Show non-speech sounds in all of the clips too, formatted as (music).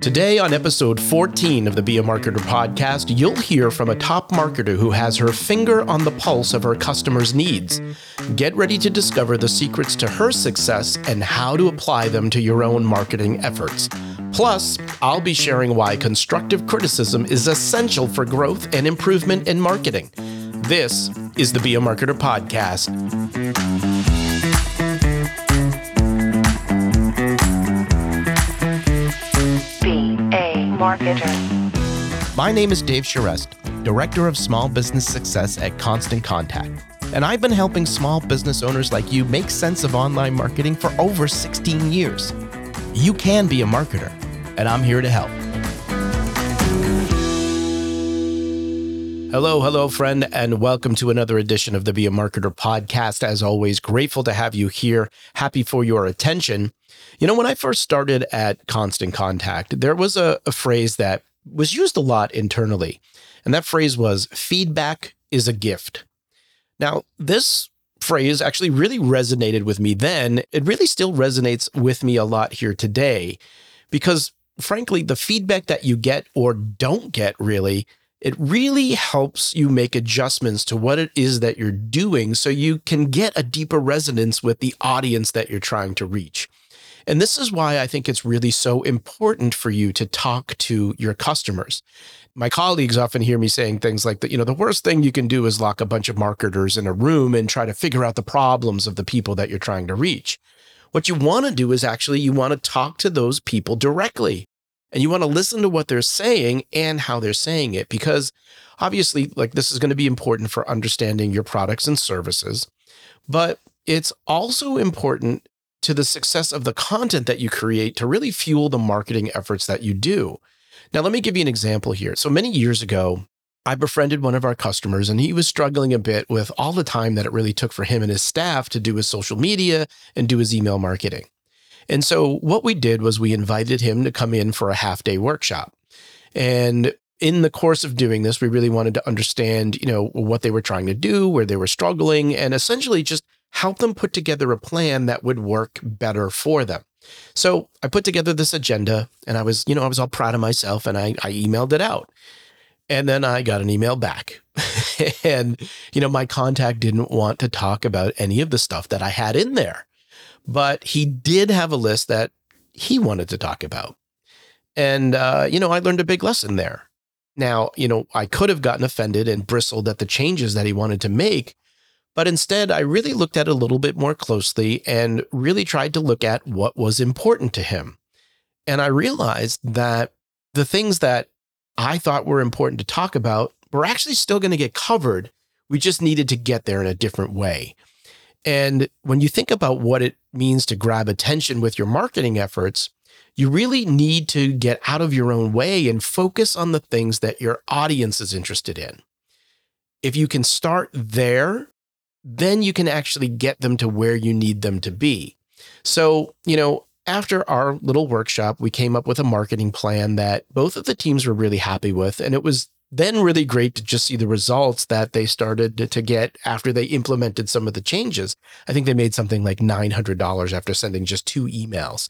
Today, on episode 14 of the Be a Marketer podcast, you'll hear from a top marketer who has her finger on the pulse of her customers' needs. Get ready to discover the secrets to her success and how to apply them to your own marketing efforts. Plus, I'll be sharing why constructive criticism is essential for growth and improvement in marketing. This is the Be a Marketer podcast. Marketer. My name is Dave Charest, Director of Small Business Success at Constant Contact. And I've been helping small business owners like you make sense of online marketing for over 16 years. You can be a marketer, and I'm here to help. Hello, hello, friend, and welcome to another edition of the Be a Marketer podcast. As always, grateful to have you here. Happy for your attention. You know, when I first started at Constant Contact, there was a, a phrase that was used a lot internally. And that phrase was feedback is a gift. Now, this phrase actually really resonated with me then. It really still resonates with me a lot here today because, frankly, the feedback that you get or don't get really, it really helps you make adjustments to what it is that you're doing so you can get a deeper resonance with the audience that you're trying to reach. And this is why I think it's really so important for you to talk to your customers. My colleagues often hear me saying things like that, you know, the worst thing you can do is lock a bunch of marketers in a room and try to figure out the problems of the people that you're trying to reach. What you want to do is actually you want to talk to those people directly. And you want to listen to what they're saying and how they're saying it because obviously like this is going to be important for understanding your products and services. But it's also important to the success of the content that you create to really fuel the marketing efforts that you do. Now, let me give you an example here. So many years ago, I befriended one of our customers and he was struggling a bit with all the time that it really took for him and his staff to do his social media and do his email marketing. And so what we did was we invited him to come in for a half day workshop. And in the course of doing this, we really wanted to understand, you know, what they were trying to do, where they were struggling, and essentially just help them put together a plan that would work better for them. So I put together this agenda and I was, you know, I was all proud of myself and I, I emailed it out. And then I got an email back. (laughs) and, you know, my contact didn't want to talk about any of the stuff that I had in there. But he did have a list that he wanted to talk about. And, uh, you know, I learned a big lesson there. Now, you know, I could have gotten offended and bristled at the changes that he wanted to make, but instead, I really looked at it a little bit more closely and really tried to look at what was important to him. And I realized that the things that I thought were important to talk about were actually still going to get covered. We just needed to get there in a different way. And when you think about what it means to grab attention with your marketing efforts, you really need to get out of your own way and focus on the things that your audience is interested in. If you can start there, then you can actually get them to where you need them to be. So, you know, after our little workshop, we came up with a marketing plan that both of the teams were really happy with. And it was then really great to just see the results that they started to get after they implemented some of the changes. I think they made something like $900 after sending just two emails.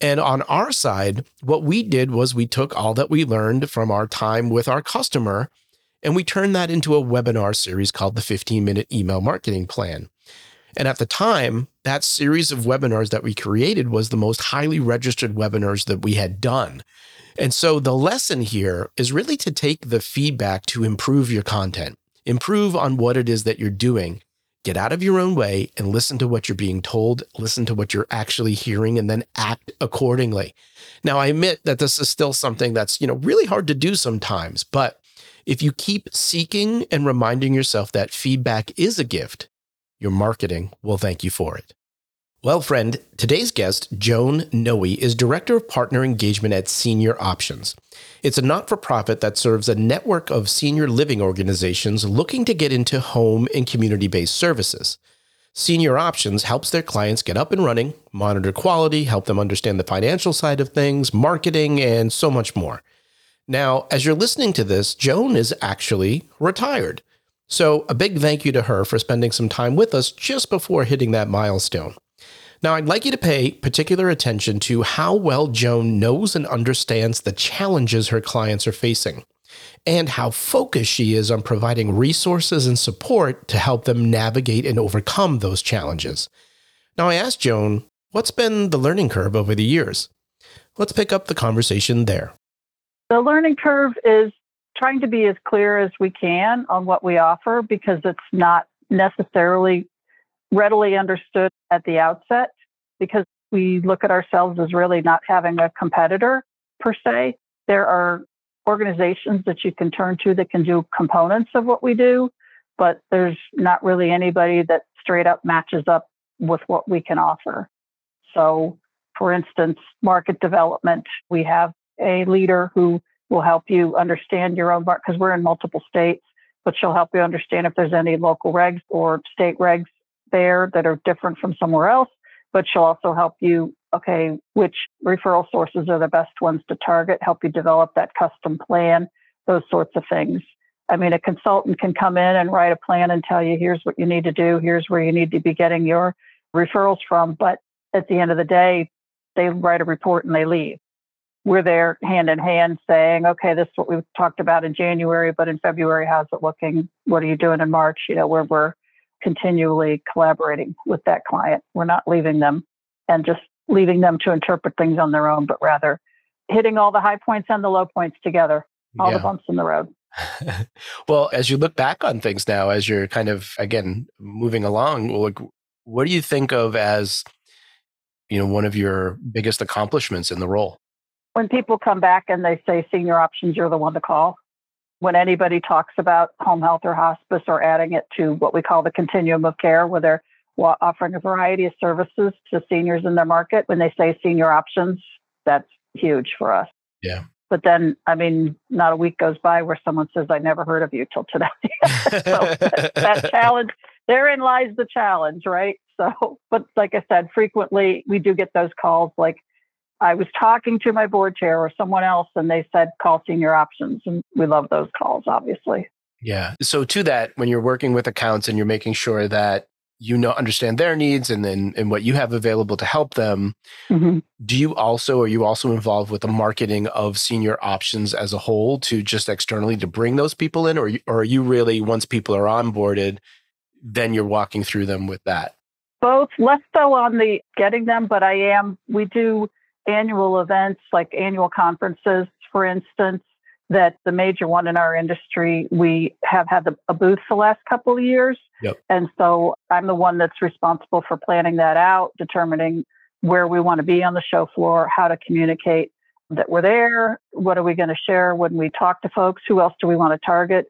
And on our side, what we did was we took all that we learned from our time with our customer and we turned that into a webinar series called the 15 minute email marketing plan. And at the time, that series of webinars that we created was the most highly registered webinars that we had done. And so the lesson here is really to take the feedback to improve your content, improve on what it is that you're doing. Get out of your own way and listen to what you're being told, listen to what you're actually hearing, and then act accordingly. Now, I admit that this is still something that's, you know, really hard to do sometimes, but if you keep seeking and reminding yourself that feedback is a gift, your marketing will thank you for it. Well, friend, today's guest, Joan Noe, is Director of Partner Engagement at Senior Options. It's a not for profit that serves a network of senior living organizations looking to get into home and community based services. Senior Options helps their clients get up and running, monitor quality, help them understand the financial side of things, marketing, and so much more. Now, as you're listening to this, Joan is actually retired. So, a big thank you to her for spending some time with us just before hitting that milestone. Now, I'd like you to pay particular attention to how well Joan knows and understands the challenges her clients are facing and how focused she is on providing resources and support to help them navigate and overcome those challenges. Now, I asked Joan, what's been the learning curve over the years? Let's pick up the conversation there. The learning curve is trying to be as clear as we can on what we offer because it's not necessarily readily understood at the outset because we look at ourselves as really not having a competitor per se. There are organizations that you can turn to that can do components of what we do, but there's not really anybody that straight up matches up with what we can offer. So, for instance, market development, we have a leader who will help you understand your own market because we're in multiple states, but she'll help you understand if there's any local regs or state regs there that are different from somewhere else. But she'll also help you, okay, which referral sources are the best ones to target, help you develop that custom plan, those sorts of things. I mean, a consultant can come in and write a plan and tell you, here's what you need to do, here's where you need to be getting your referrals from. But at the end of the day, they write a report and they leave. We're there hand in hand saying, okay, this is what we talked about in January, but in February, how's it looking? What are you doing in March? You know, where we're continually collaborating with that client. We're not leaving them and just leaving them to interpret things on their own, but rather hitting all the high points and the low points together, all yeah. the bumps in the road. (laughs) well, as you look back on things now, as you're kind of again moving along, like what do you think of as you know one of your biggest accomplishments in the role when people come back and they say senior options you're the one to call when anybody talks about home health or hospice or adding it to what we call the continuum of care where they're offering a variety of services to seniors in their market when they say senior options that's huge for us. Yeah. But then i mean not a week goes by where someone says i never heard of you till today. (laughs) So that, that challenge therein lies the challenge, right? So, but like I said, frequently we do get those calls like, I was talking to my board chair or someone else and they said call senior options. And we love those calls, obviously. Yeah. So to that, when you're working with accounts and you're making sure that you know understand their needs and then and what you have available to help them, mm-hmm. do you also are you also involved with the marketing of senior options as a whole to just externally to bring those people in, or or are you really once people are onboarded, then you're walking through them with that? Both, less so on the getting them, but I am, we do annual events like annual conferences, for instance, that the major one in our industry, we have had the, a booth the last couple of years. Yep. And so I'm the one that's responsible for planning that out, determining where we want to be on the show floor, how to communicate that we're there, what are we going to share when we talk to folks, who else do we want to target,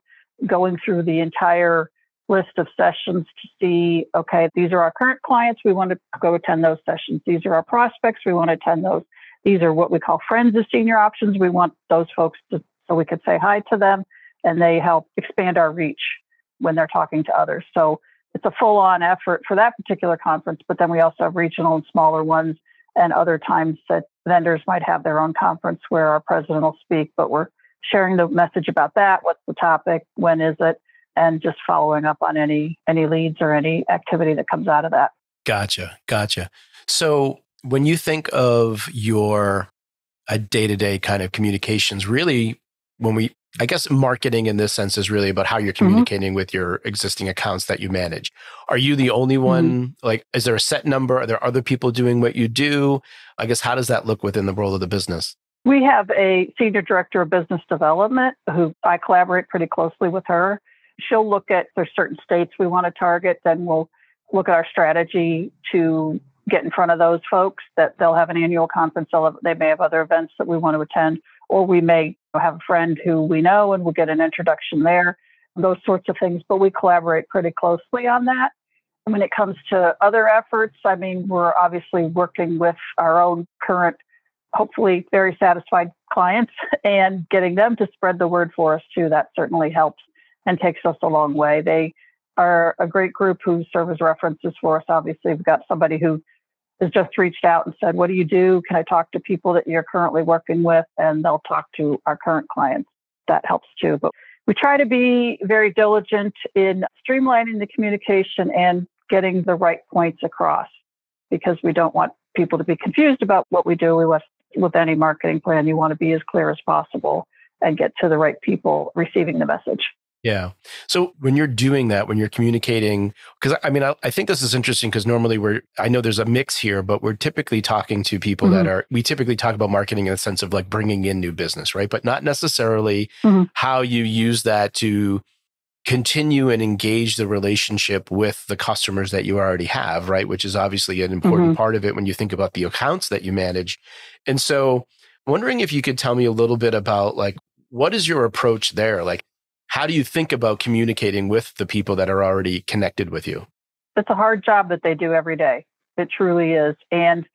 going through the entire list of sessions to see, okay, these are our current clients. We want to go attend those sessions. These are our prospects. We want to attend those. These are what we call friends of senior options. We want those folks to, so we could say hi to them and they help expand our reach when they're talking to others. So it's a full on effort for that particular conference, but then we also have regional and smaller ones and other times that vendors might have their own conference where our president will speak, but we're sharing the message about that. What's the topic? When is it? And just following up on any any leads or any activity that comes out of that. Gotcha, gotcha. So when you think of your a day to day kind of communications, really, when we I guess marketing in this sense is really about how you're mm-hmm. communicating mm-hmm. with your existing accounts that you manage. Are you the only mm-hmm. one? Mm-hmm. Like, is there a set number? Are there other people doing what you do? I guess, how does that look within the world of the business? We have a senior director of business development who I collaborate pretty closely with her she'll look at there's certain states we want to target, then we'll look at our strategy to get in front of those folks that they'll have an annual conference. They may have other events that we want to attend, or we may have a friend who we know and we'll get an introduction there, those sorts of things. But we collaborate pretty closely on that. When it comes to other efforts, I mean, we're obviously working with our own current, hopefully very satisfied clients (laughs) and getting them to spread the word for us too. That certainly helps and takes us a long way. They are a great group who serve as references for us. Obviously, we've got somebody who has just reached out and said, What do you do? Can I talk to people that you're currently working with? And they'll talk to our current clients. That helps too. But we try to be very diligent in streamlining the communication and getting the right points across. because we don't want people to be confused about what we do. We want, with any marketing plan, you want to be as clear as possible and get to the right people receiving the message. Yeah. So when you're doing that, when you're communicating, because I mean, I, I, think this is interesting because normally we're, I know there's a mix here, but we're typically talking to people mm-hmm. that are, we typically talk about marketing in the sense of like bringing in new business, right? But not necessarily mm-hmm. how you use that to continue and engage the relationship with the customers that you already have, right? Which is obviously an important mm-hmm. part of it when you think about the accounts that you manage. And so, wondering if you could tell me a little bit about like, what is your approach there? Like, how do you think about communicating with the people that are already connected with you? It's a hard job that they do every day. It truly is. And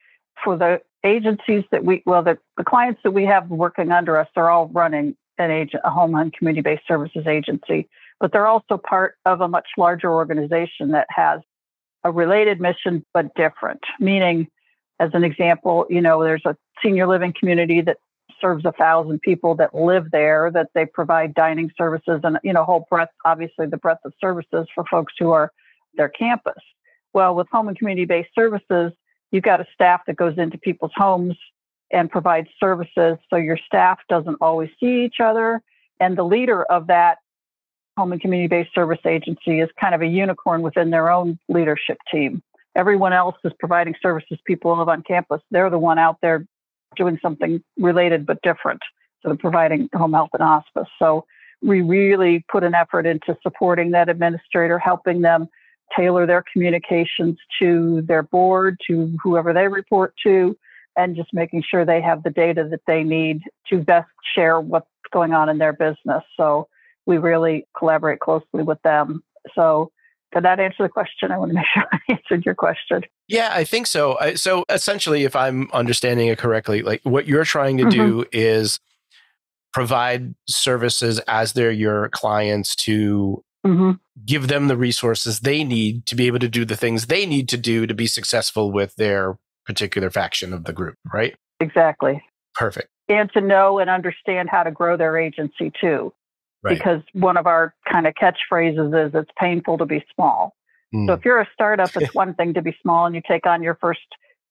for the agencies that we, well, the, the clients that we have working under us, they're all running an agent, a home and community based services agency, but they're also part of a much larger organization that has a related mission, but different. Meaning, as an example, you know, there's a senior living community that serves a thousand people that live there, that they provide dining services and, you know, whole breadth, obviously the breadth of services for folks who are their campus. Well, with home and community based services, you've got a staff that goes into people's homes and provides services. So your staff doesn't always see each other. And the leader of that home and community based service agency is kind of a unicorn within their own leadership team. Everyone else is providing services people live on campus. They're the one out there doing something related but different. So providing home health and hospice. So we really put an effort into supporting that administrator, helping them tailor their communications to their board, to whoever they report to, and just making sure they have the data that they need to best share what's going on in their business. So we really collaborate closely with them. So did that answer the question? I want to make sure (laughs) I answered your question. Yeah, I think so. So essentially, if I'm understanding it correctly, like what you're trying to mm-hmm. do is provide services as they're your clients to mm-hmm. give them the resources they need to be able to do the things they need to do to be successful with their particular faction of the group, right? Exactly. Perfect. And to know and understand how to grow their agency too. Right. Because one of our kind of catchphrases is it's painful to be small. Mm. So if you're a startup, it's (laughs) one thing to be small and you take on your first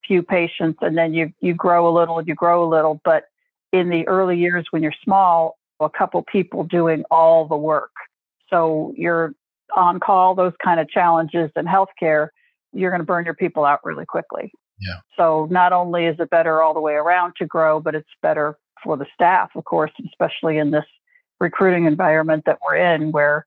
few patients and then you you grow a little, and you grow a little. But in the early years when you're small, a couple people doing all the work. So you're on call, those kind of challenges in healthcare, you're going to burn your people out really quickly. Yeah. So not only is it better all the way around to grow, but it's better for the staff, of course, especially in this recruiting environment that we're in where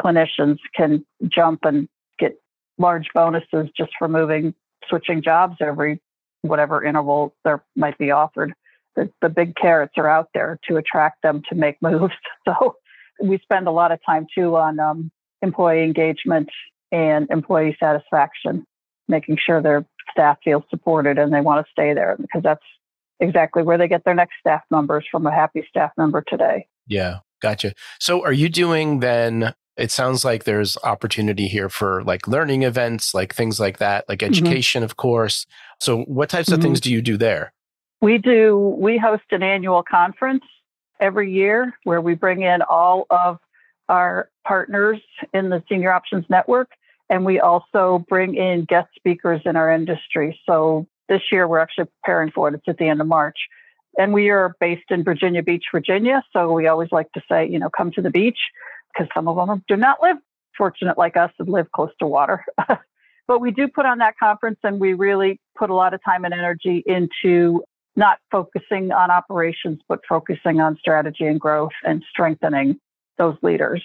clinicians can jump and get large bonuses just for moving, switching jobs every whatever interval there might be offered. The, the big carrots are out there to attract them to make moves. (laughs) So we spend a lot of time too on um, employee engagement and employee satisfaction, making sure their staff feels supported and they want to stay there because that's exactly where they get their next staff members from a happy staff member today. Yeah. Gotcha. So are you doing then? It sounds like there's opportunity here for like learning events, like things like that, like mm-hmm. education, mm-hmm. of course. So what types of mm-hmm. things do you do there? We do, we host an annual conference every year where we bring in all of our partners in the Senior Options Network. And we also bring in guest speakers in our industry. So this year we're actually preparing for it. It's at the end of March. And we are based in Virginia Beach, Virginia. So we always like to say, you know, come to the beach because some of them do not live fortunate like us and live close to water. (laughs) but we do put on that conference and we really put a lot of time and energy into not focusing on operations, but focusing on strategy and growth and strengthening those leaders.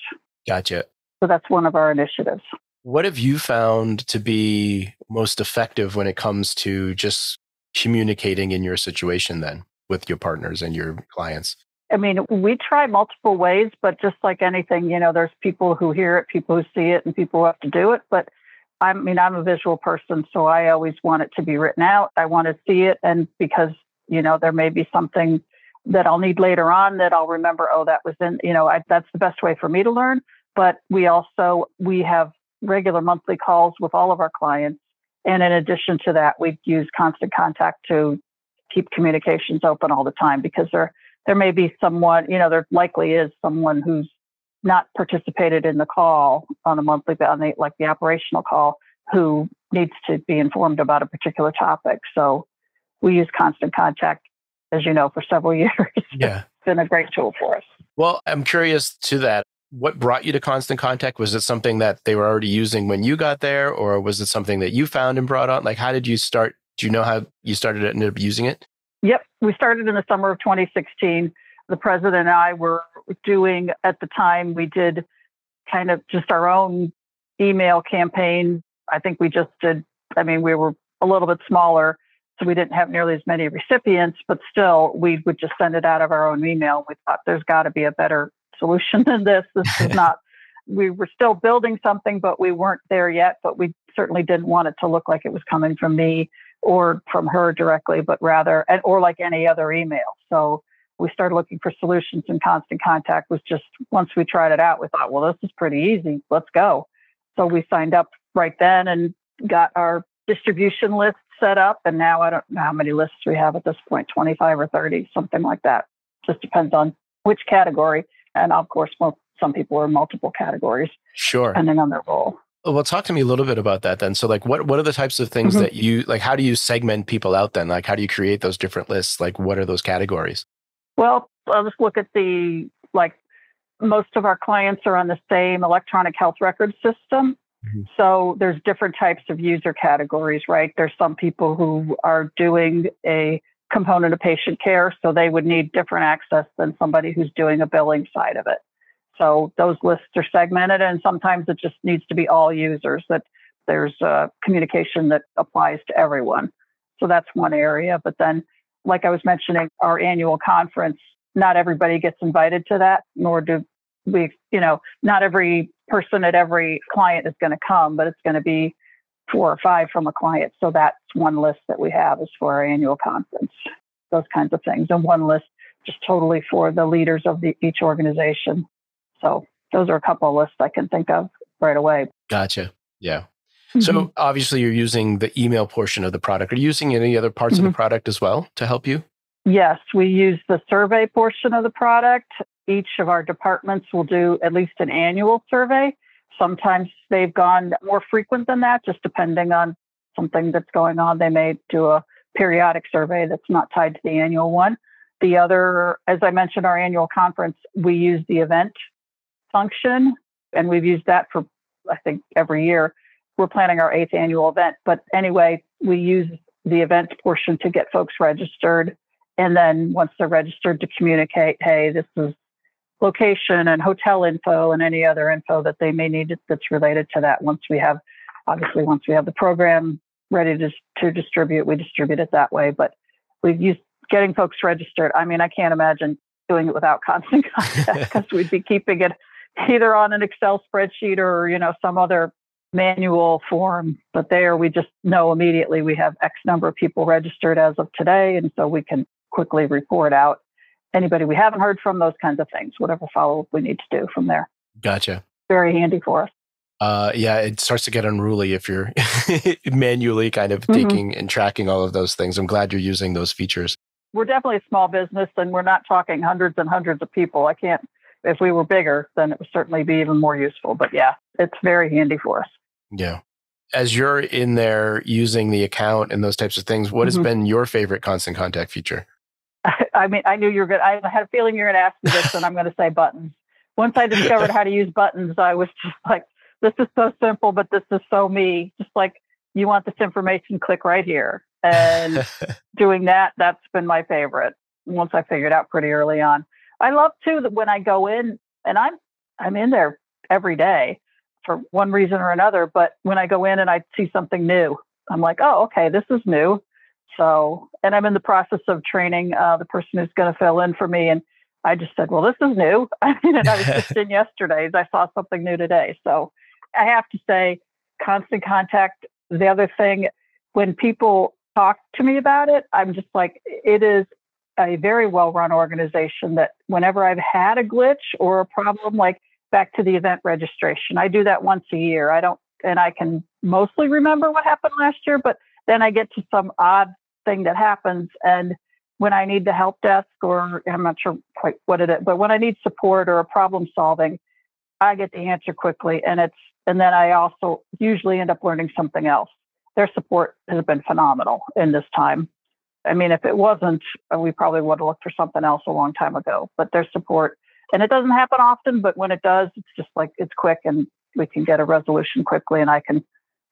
Gotcha. So that's one of our initiatives. What have you found to be most effective when it comes to just communicating in your situation then? With your partners and your clients? I mean, we try multiple ways, but just like anything, you know, there's people who hear it, people who see it, and people who have to do it. But I mean, I'm a visual person, so I always want it to be written out. I want to see it, and because you know, there may be something that I'll need later on that I'll remember. Oh, that was in. You know, I, that's the best way for me to learn. But we also we have regular monthly calls with all of our clients, and in addition to that, we use constant contact to keep communications open all the time because there there may be someone, you know, there likely is someone who's not participated in the call on a monthly on the like the operational call who needs to be informed about a particular topic. So we use constant contact, as you know, for several (laughs) years. Yeah. it's been a great tool for us. Well, I'm curious to that. What brought you to constant contact? Was it something that they were already using when you got there, or was it something that you found and brought on? Like, how did you start? Do you know how you started it and ended up using it? Yep. We started in the summer of 2016. The president and I were doing, at the time, we did kind of just our own email campaign. I think we just did, I mean, we were a little bit smaller, so we didn't have nearly as many recipients, but still, we would just send it out of our own email. We thought there's got to be a better solution (laughs) than this. This is (laughs) not, we were still building something, but we weren't there yet. But we certainly didn't want it to look like it was coming from me or from her directly, but rather, and or like any other email. So we started looking for solutions and constant contact was just once we tried it out, we thought, well, this is pretty easy. Let's go. So we signed up right then and got our distribution list set up. And now I don't know how many lists we have at this point 25 or 30, something like that. Just depends on which category. And of course, some people are multiple categories. Sure. Depending on their role. Well, talk to me a little bit about that then. So, like, what what are the types of things mm-hmm. that you like? How do you segment people out then? Like, how do you create those different lists? Like, what are those categories? Well, I'll just look at the like most of our clients are on the same electronic health record system. Mm-hmm. So there's different types of user categories, right? There's some people who are doing a component of patient care, so they would need different access than somebody who's doing a billing side of it. So those lists are segmented, and sometimes it just needs to be all users that there's a communication that applies to everyone. So that's one area. But then, like I was mentioning, our annual conference, not everybody gets invited to that, nor do we, you know, not every person at every client is going to come, but it's going to be four or five from a client. So that's one list that we have is for our annual conference, those kinds of things. And one list just totally for the leaders of the, each organization. So those are a couple of lists I can think of right away. Gotcha. Yeah. Mm-hmm. So obviously you're using the email portion of the product. Are you using any other parts mm-hmm. of the mm-hmm. product as well to help you? Yes, we use the survey portion of the product. Each of our departments will do at least an annual survey. Sometimes they've gone more frequent than that, just depending on something that's going on. They may do a periodic survey that's not tied to the annual one. The other, as I mentioned, our annual conference, we use the event function, and we've used that for, I think, every year. We're planning our eighth annual event. But anyway, we use the event portion to get folks registered. And then once they're registered, to communicate, hey, this is location and hotel info and any other info that they may need that's related to that. Once we have, obviously, once we have the program ready to, to distribute, we distribute it that way. But we've used getting folks registered. I mean, I can't imagine doing it without (laughs) constant contact because we'd be keeping it either on an Excel spreadsheet or, you know, some other manual form. But there we just know immediately we have X number of people registered as of today. And so we can quickly report out anybody we haven't heard from, those kinds of things, whatever follow up we need to do from there. Gotcha. Very handy for us. Uh, yeah, it starts to get unruly if you're (laughs) manually kind of mm-hmm. taking and tracking all of those things. I'm glad you're using those features. We're definitely a small business and we're not talking hundreds and hundreds of people. I can't, if we were bigger, then it would certainly be even more useful. But yeah, it's very handy for us. Yeah. As you're in there using the account and those types of things, what mm-hmm. has been your favorite constant contact feature? (laughs) I mean, I knew you were good. I had a feeling you were going to ask me this, and I'm going to say buttons. Once I discovered how to use buttons, I was just like, this is so simple, but this is so me. Just like, you want this information, click right here. And (laughs) doing that, that's been my favorite once I figured out pretty early on. I love too that when I go in, and I'm I'm in there every day for one reason or another, but when I go in and I see something new, I'm like, oh, okay, this is new. So, and I'm in the process of training uh, the person who's going to fill in for me. And I just said, well, this is new. (laughs) I mean, and I was just in (laughs) yesterday's. I saw something new today. So I have to say, constant contact. The other thing, when people talk to me about it, I'm just like, it is a very well run organization that whenever I've had a glitch or a problem, like back to the event registration, I do that once a year. I don't, and I can mostly remember what happened last year, but then I get to some odd thing that happens. And when I need the help desk, or I'm not sure quite what it is, but when I need support or a problem solving, I get the answer quickly. And it's, and then I also usually end up learning something else. their support has been phenomenal in this time. I mean, if it wasn't, uh, we probably would have looked for something else a long time ago. But their support, and it doesn't happen often, but when it does, it's just like it's quick and we can get a resolution quickly and I can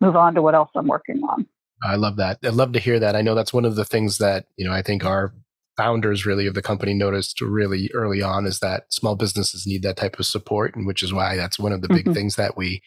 move on to what else I'm working on. I love that. I love to hear that. I know that's one of the things that, you know, I think our founders really of the company noticed really early on is that small businesses need that type of support and which is why that's one of the big mm-hmm. things that we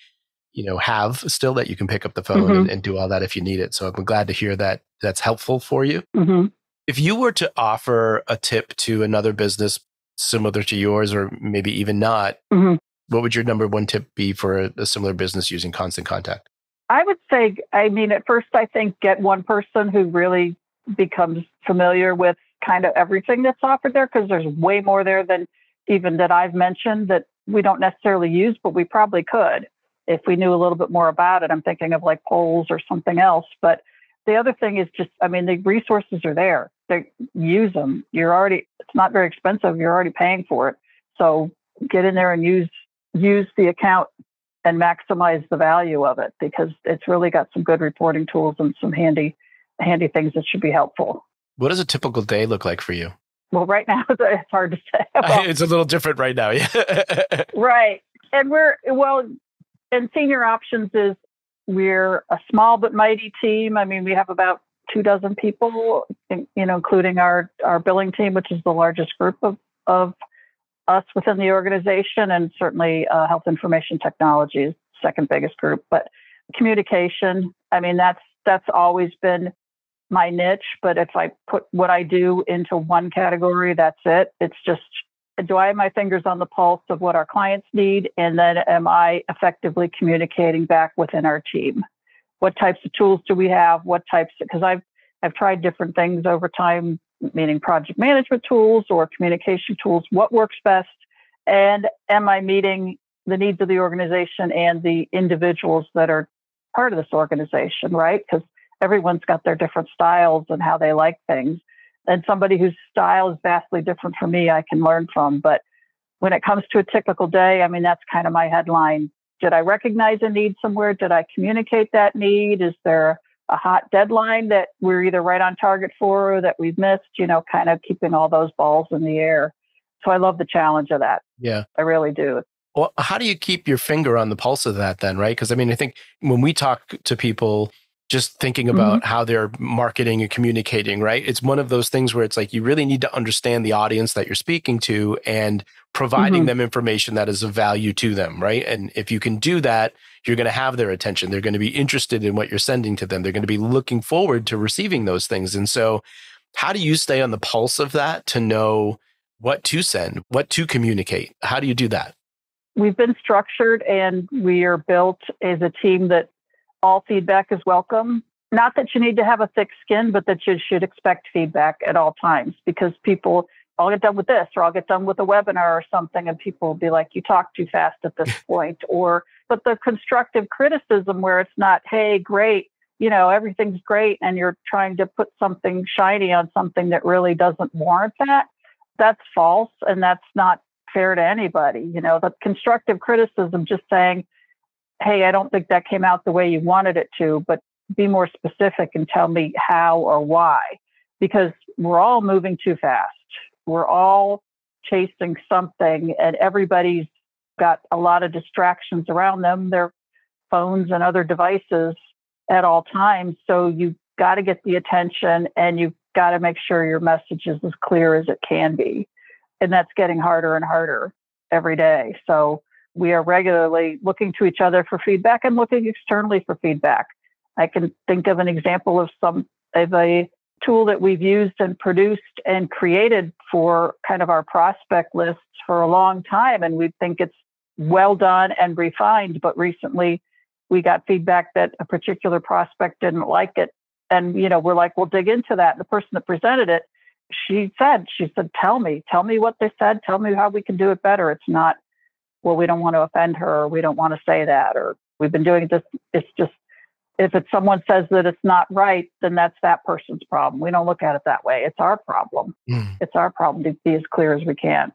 you know have still that you can pick up the phone mm-hmm. and, and, do all that if you need it so i'm glad to hear that that's helpful for you mm-hmm. if you were to offer a tip to another business similar to yours or maybe even not mm-hmm. what would your number one tip be for a, a similar business using constant contact I would say, I mean, at first, I think get one person who really becomes familiar with kind of everything that's offered there because there's way more there than even that I've mentioned that we don't necessarily use, but we probably could if we knew a little bit more about it. I'm thinking of like polls or something else. But the other thing is just, I mean, the resources are there. They use them. You're already, it's not very expensive. You're already paying for it. So get in there and use use the account and maximize the value of it because it's really got some good reporting tools and some handy handy things that should be helpful. What does a typical day look like for you? Well, right now (laughs) it's hard to say. Well, (laughs) it's a little different right now. Yeah. (laughs) right. And we're well and senior options is we're a small but mighty team. I mean, we have about two dozen people, you know, including our our billing team, which is the largest group of of us within the organization, and certainly uh, health information technology is second biggest group. But communication, I mean, that's that's always been my niche. But if I put what I do into one category, that's it. It's just do I have my fingers on the pulse of what our clients need, and then am I effectively communicating back within our team? What types of tools do we have? What types? Because I've I've tried different things over time meaning project management tools or communication tools, what works best? And am I meeting the needs of the organization and the individuals that are part of this organization, right? Because everyone's got their different styles and how they like things. And somebody whose style is vastly different from me, I can learn from. But when it comes to a typical day, I mean, that's kind of my headline. Did I recognize a need somewhere? Did I communicate that need? Is there a hot deadline that we're either right on target for or that we've missed, you know, kind of keeping all those balls in the air. So I love the challenge of that. Yeah. I really do. Well, how do you keep your finger on the pulse of that then, right? Because I mean, I think when we talk to people, just thinking about mm-hmm. how they're marketing and communicating, right? It's one of those things where it's like you really need to understand the audience that you're speaking to and providing mm-hmm. them information that is of value to them, right? And if you can do that, you're going to have their attention. They're going to be interested in what you're sending to them. They're going to be looking forward to receiving those things. And so, how do you stay on the pulse of that to know what to send, what to communicate? How do you do that? We've been structured and we are built as a team that all feedback is welcome. Not that you need to have a thick skin, but that you should expect feedback at all times because people I'll get done with this, or I'll get done with a webinar or something, and people will be like, "You talk too fast at this (laughs) point," or but the constructive criticism where it's not, "Hey, great, you know, everything's great," and you're trying to put something shiny on something that really doesn't warrant that. That's false, and that's not fair to anybody. You know, the constructive criticism, just saying, "Hey, I don't think that came out the way you wanted it to," but be more specific and tell me how or why, because we're all moving too fast we're all chasing something, and everybody's got a lot of distractions around them, their phones and other devices at all times. So you've got to get the attention and you've got to make sure your message is as clear as it can be. And that's getting harder and harder every day. So we are regularly looking to each other for feedback and looking externally for feedback. I can think of an example of some of a tool that we've used and produced and created for kind of our prospect lists for a long time. And we think it's well done and refined. But recently we got feedback that a particular prospect didn't like it. And, you know, we're like, we'll dig into that. The person that presented it, she said, she said, tell me, tell me what they said, tell me how we can do it better. It's not, well, we don't want to offend her or we don't want to say that or we've been doing this. It's just if it's someone says that it's not right, then that's that person's problem. We don't look at it that way. It's our problem. Mm. It's our problem to be as clear as we can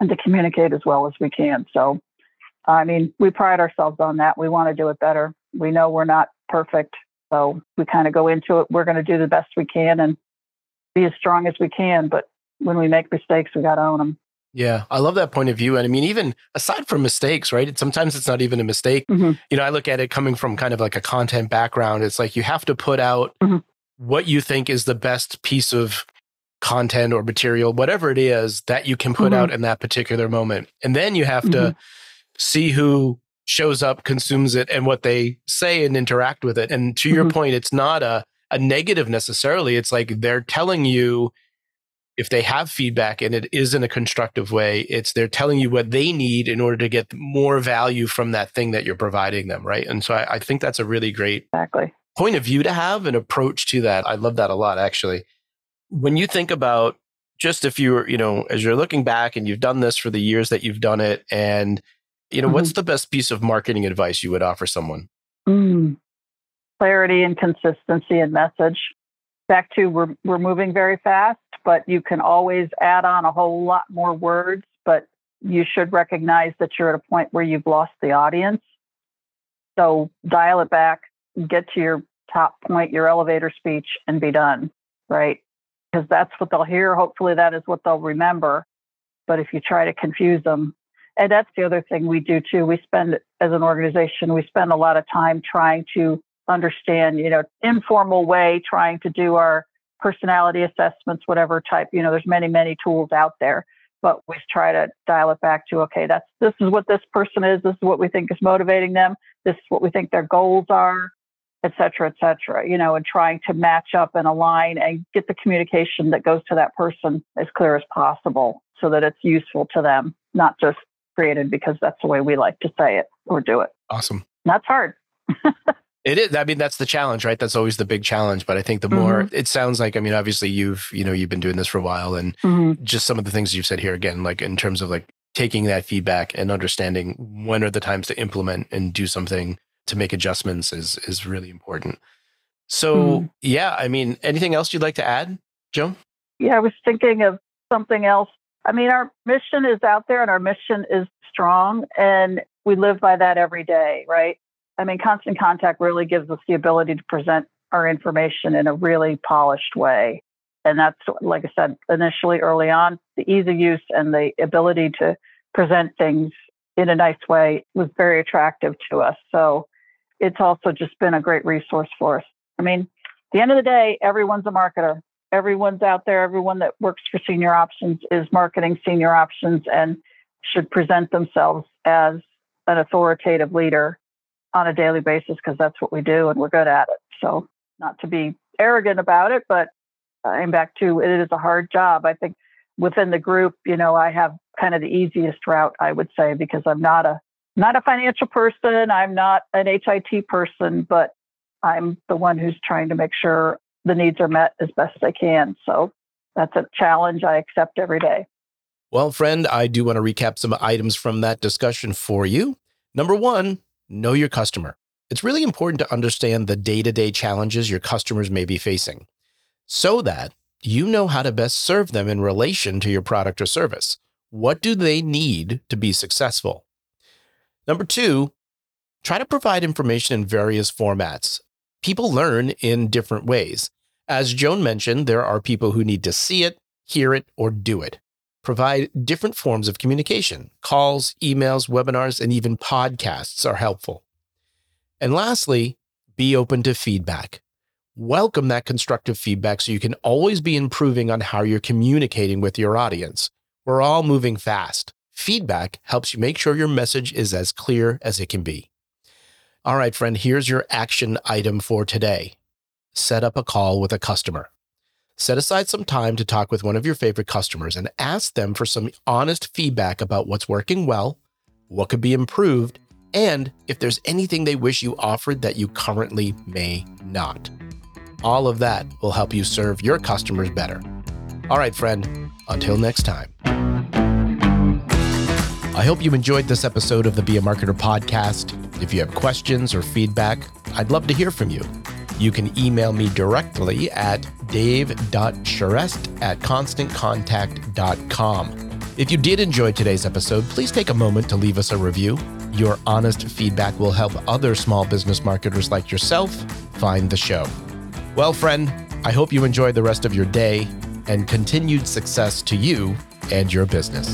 and to communicate as well as we can. So, I mean, we pride ourselves on that. We want to do it better. We know we're not perfect. So we kind of go into it. We're going to do the best we can and be as strong as we can. But when we make mistakes, we got to own them. Yeah, I love that point of view. And I mean, even aside from mistakes, right? Sometimes it's not even a mistake. Mhm. You know, I look at it coming from kind of like a content background. It's like you have to put out Mhm. what you think is the best piece of content or material, whatever it is that you can put Mhm. out in that particular moment. And then you have to Mhm. see who shows up, consumes it, and what they say and interact with it. And to your Mhm. point, it's not a, a negative necessarily. It's like they're telling you if they have feedback and it is in a constructive way, it's they're telling you what they need in order to get more value from that thing that you're providing them, right? And so I, I think that's a really great Exactly. point of view to have an approach to that. I love that a lot, actually. When you think about just if you're, you know, as you're looking back and you've done this for the years that you've done it, and, you know, what's the best piece of marketing advice you would offer someone? Mm. Clarity and consistency and message. Back to we're we're moving very fast, but you can always add on a whole lot more words. But you should recognize that you're at a point where you've lost the audience. So dial it back, get to your top point, your elevator speech, and be done. Right? Because that's what they'll hear. Hopefully, that is what they'll remember. But if you try to confuse them, and that's the other thing we do too. We spend, as an organization, we spend a lot of time trying to understand, you know, informal way, trying to do our personality assessments, whatever type. You know, there's many, many tools out there, but we try to dial it back to, okay, that's this is what this person is. This is what we think is motivating them. This is what we think their goals are, et cetera, et cetera. You know, and trying to match up and align and get the communication that goes to that person as clear as possible, so that it's useful to them, not just created because that's the way we like to say it or do it. Awesome. That's hard. (laughs) It is. I mean, that's the challenge, right? That's always the big challenge. But I think the more it sounds like, I mean, obviously you've, you know, you've been doing this for a while and Mhm. just some of the things you've said here again, like in terms of like taking that feedback and understanding when are the times to implement and do something to make adjustments is is really important. So Mhm. yeah, I mean, anything else you'd like to add, Joe? Yeah, I was thinking of something else. I mean, our mission is out there and our mission is strong, and we live by that every day, right? I mean, constant contact really gives us the ability to present our information in a really polished way. And that's, like I said, initially early on, the ease of use and the ability to present things in a nice way was very attractive to us. So it's also just been a great resource for us. I mean, at the end of the day, everyone's a marketer everyone's out there, everyone that works for senior options is marketing senior options and should present themselves as an authoritative leader on a daily basis because that's what we do and we're good at it. So, not to be arrogant about it, but I'm back to it is a hard job. I think within the group, you know, I have kind of the easiest route, I would say, because I'm not a not a financial person, I'm not an HIT person, but I'm the one who's trying to make sure the needs are met as best they can. So that's a challenge I accept every day. Well, friend, I do want to recap some items from that discussion for you. Number one, know your customer. It's really important to understand the day to day challenges your customers may be facing so that you know how to best serve them in relation to your product or service. What do they need to be successful? Number two, try to provide information in various formats. People learn in different ways. As Joan mentioned, there are people who need to see it, hear it, or do it provide different forms of communication. Calls, emails, webinars, and even podcasts are helpful. And lastly, be open to feedback. Welcome that constructive feedback so you can always be improving on how you're communicating with your audience. We're all moving fast. Feedback helps you make sure your message is as clear as it can be. All right, friend, here's your action item for today set up a call with a customer. Set aside some time to talk with one of your favorite customers and ask them for some honest feedback about what's working well, what could be improved, and if there's anything they wish you offered that you currently may not. All of that will help you serve your customers better. All right, friend, until next time. I hope you enjoyed this episode of the Be a Marketer podcast. If you have questions or feedback, I'd love to hear from you. You can email me directly at dave.charest at constantcontact.com. If you did enjoy today's episode, please take a moment to leave us a review. Your honest feedback will help other small business marketers like yourself find the show. Well, friend, I hope you enjoy the rest of your day and continued success to you and your business.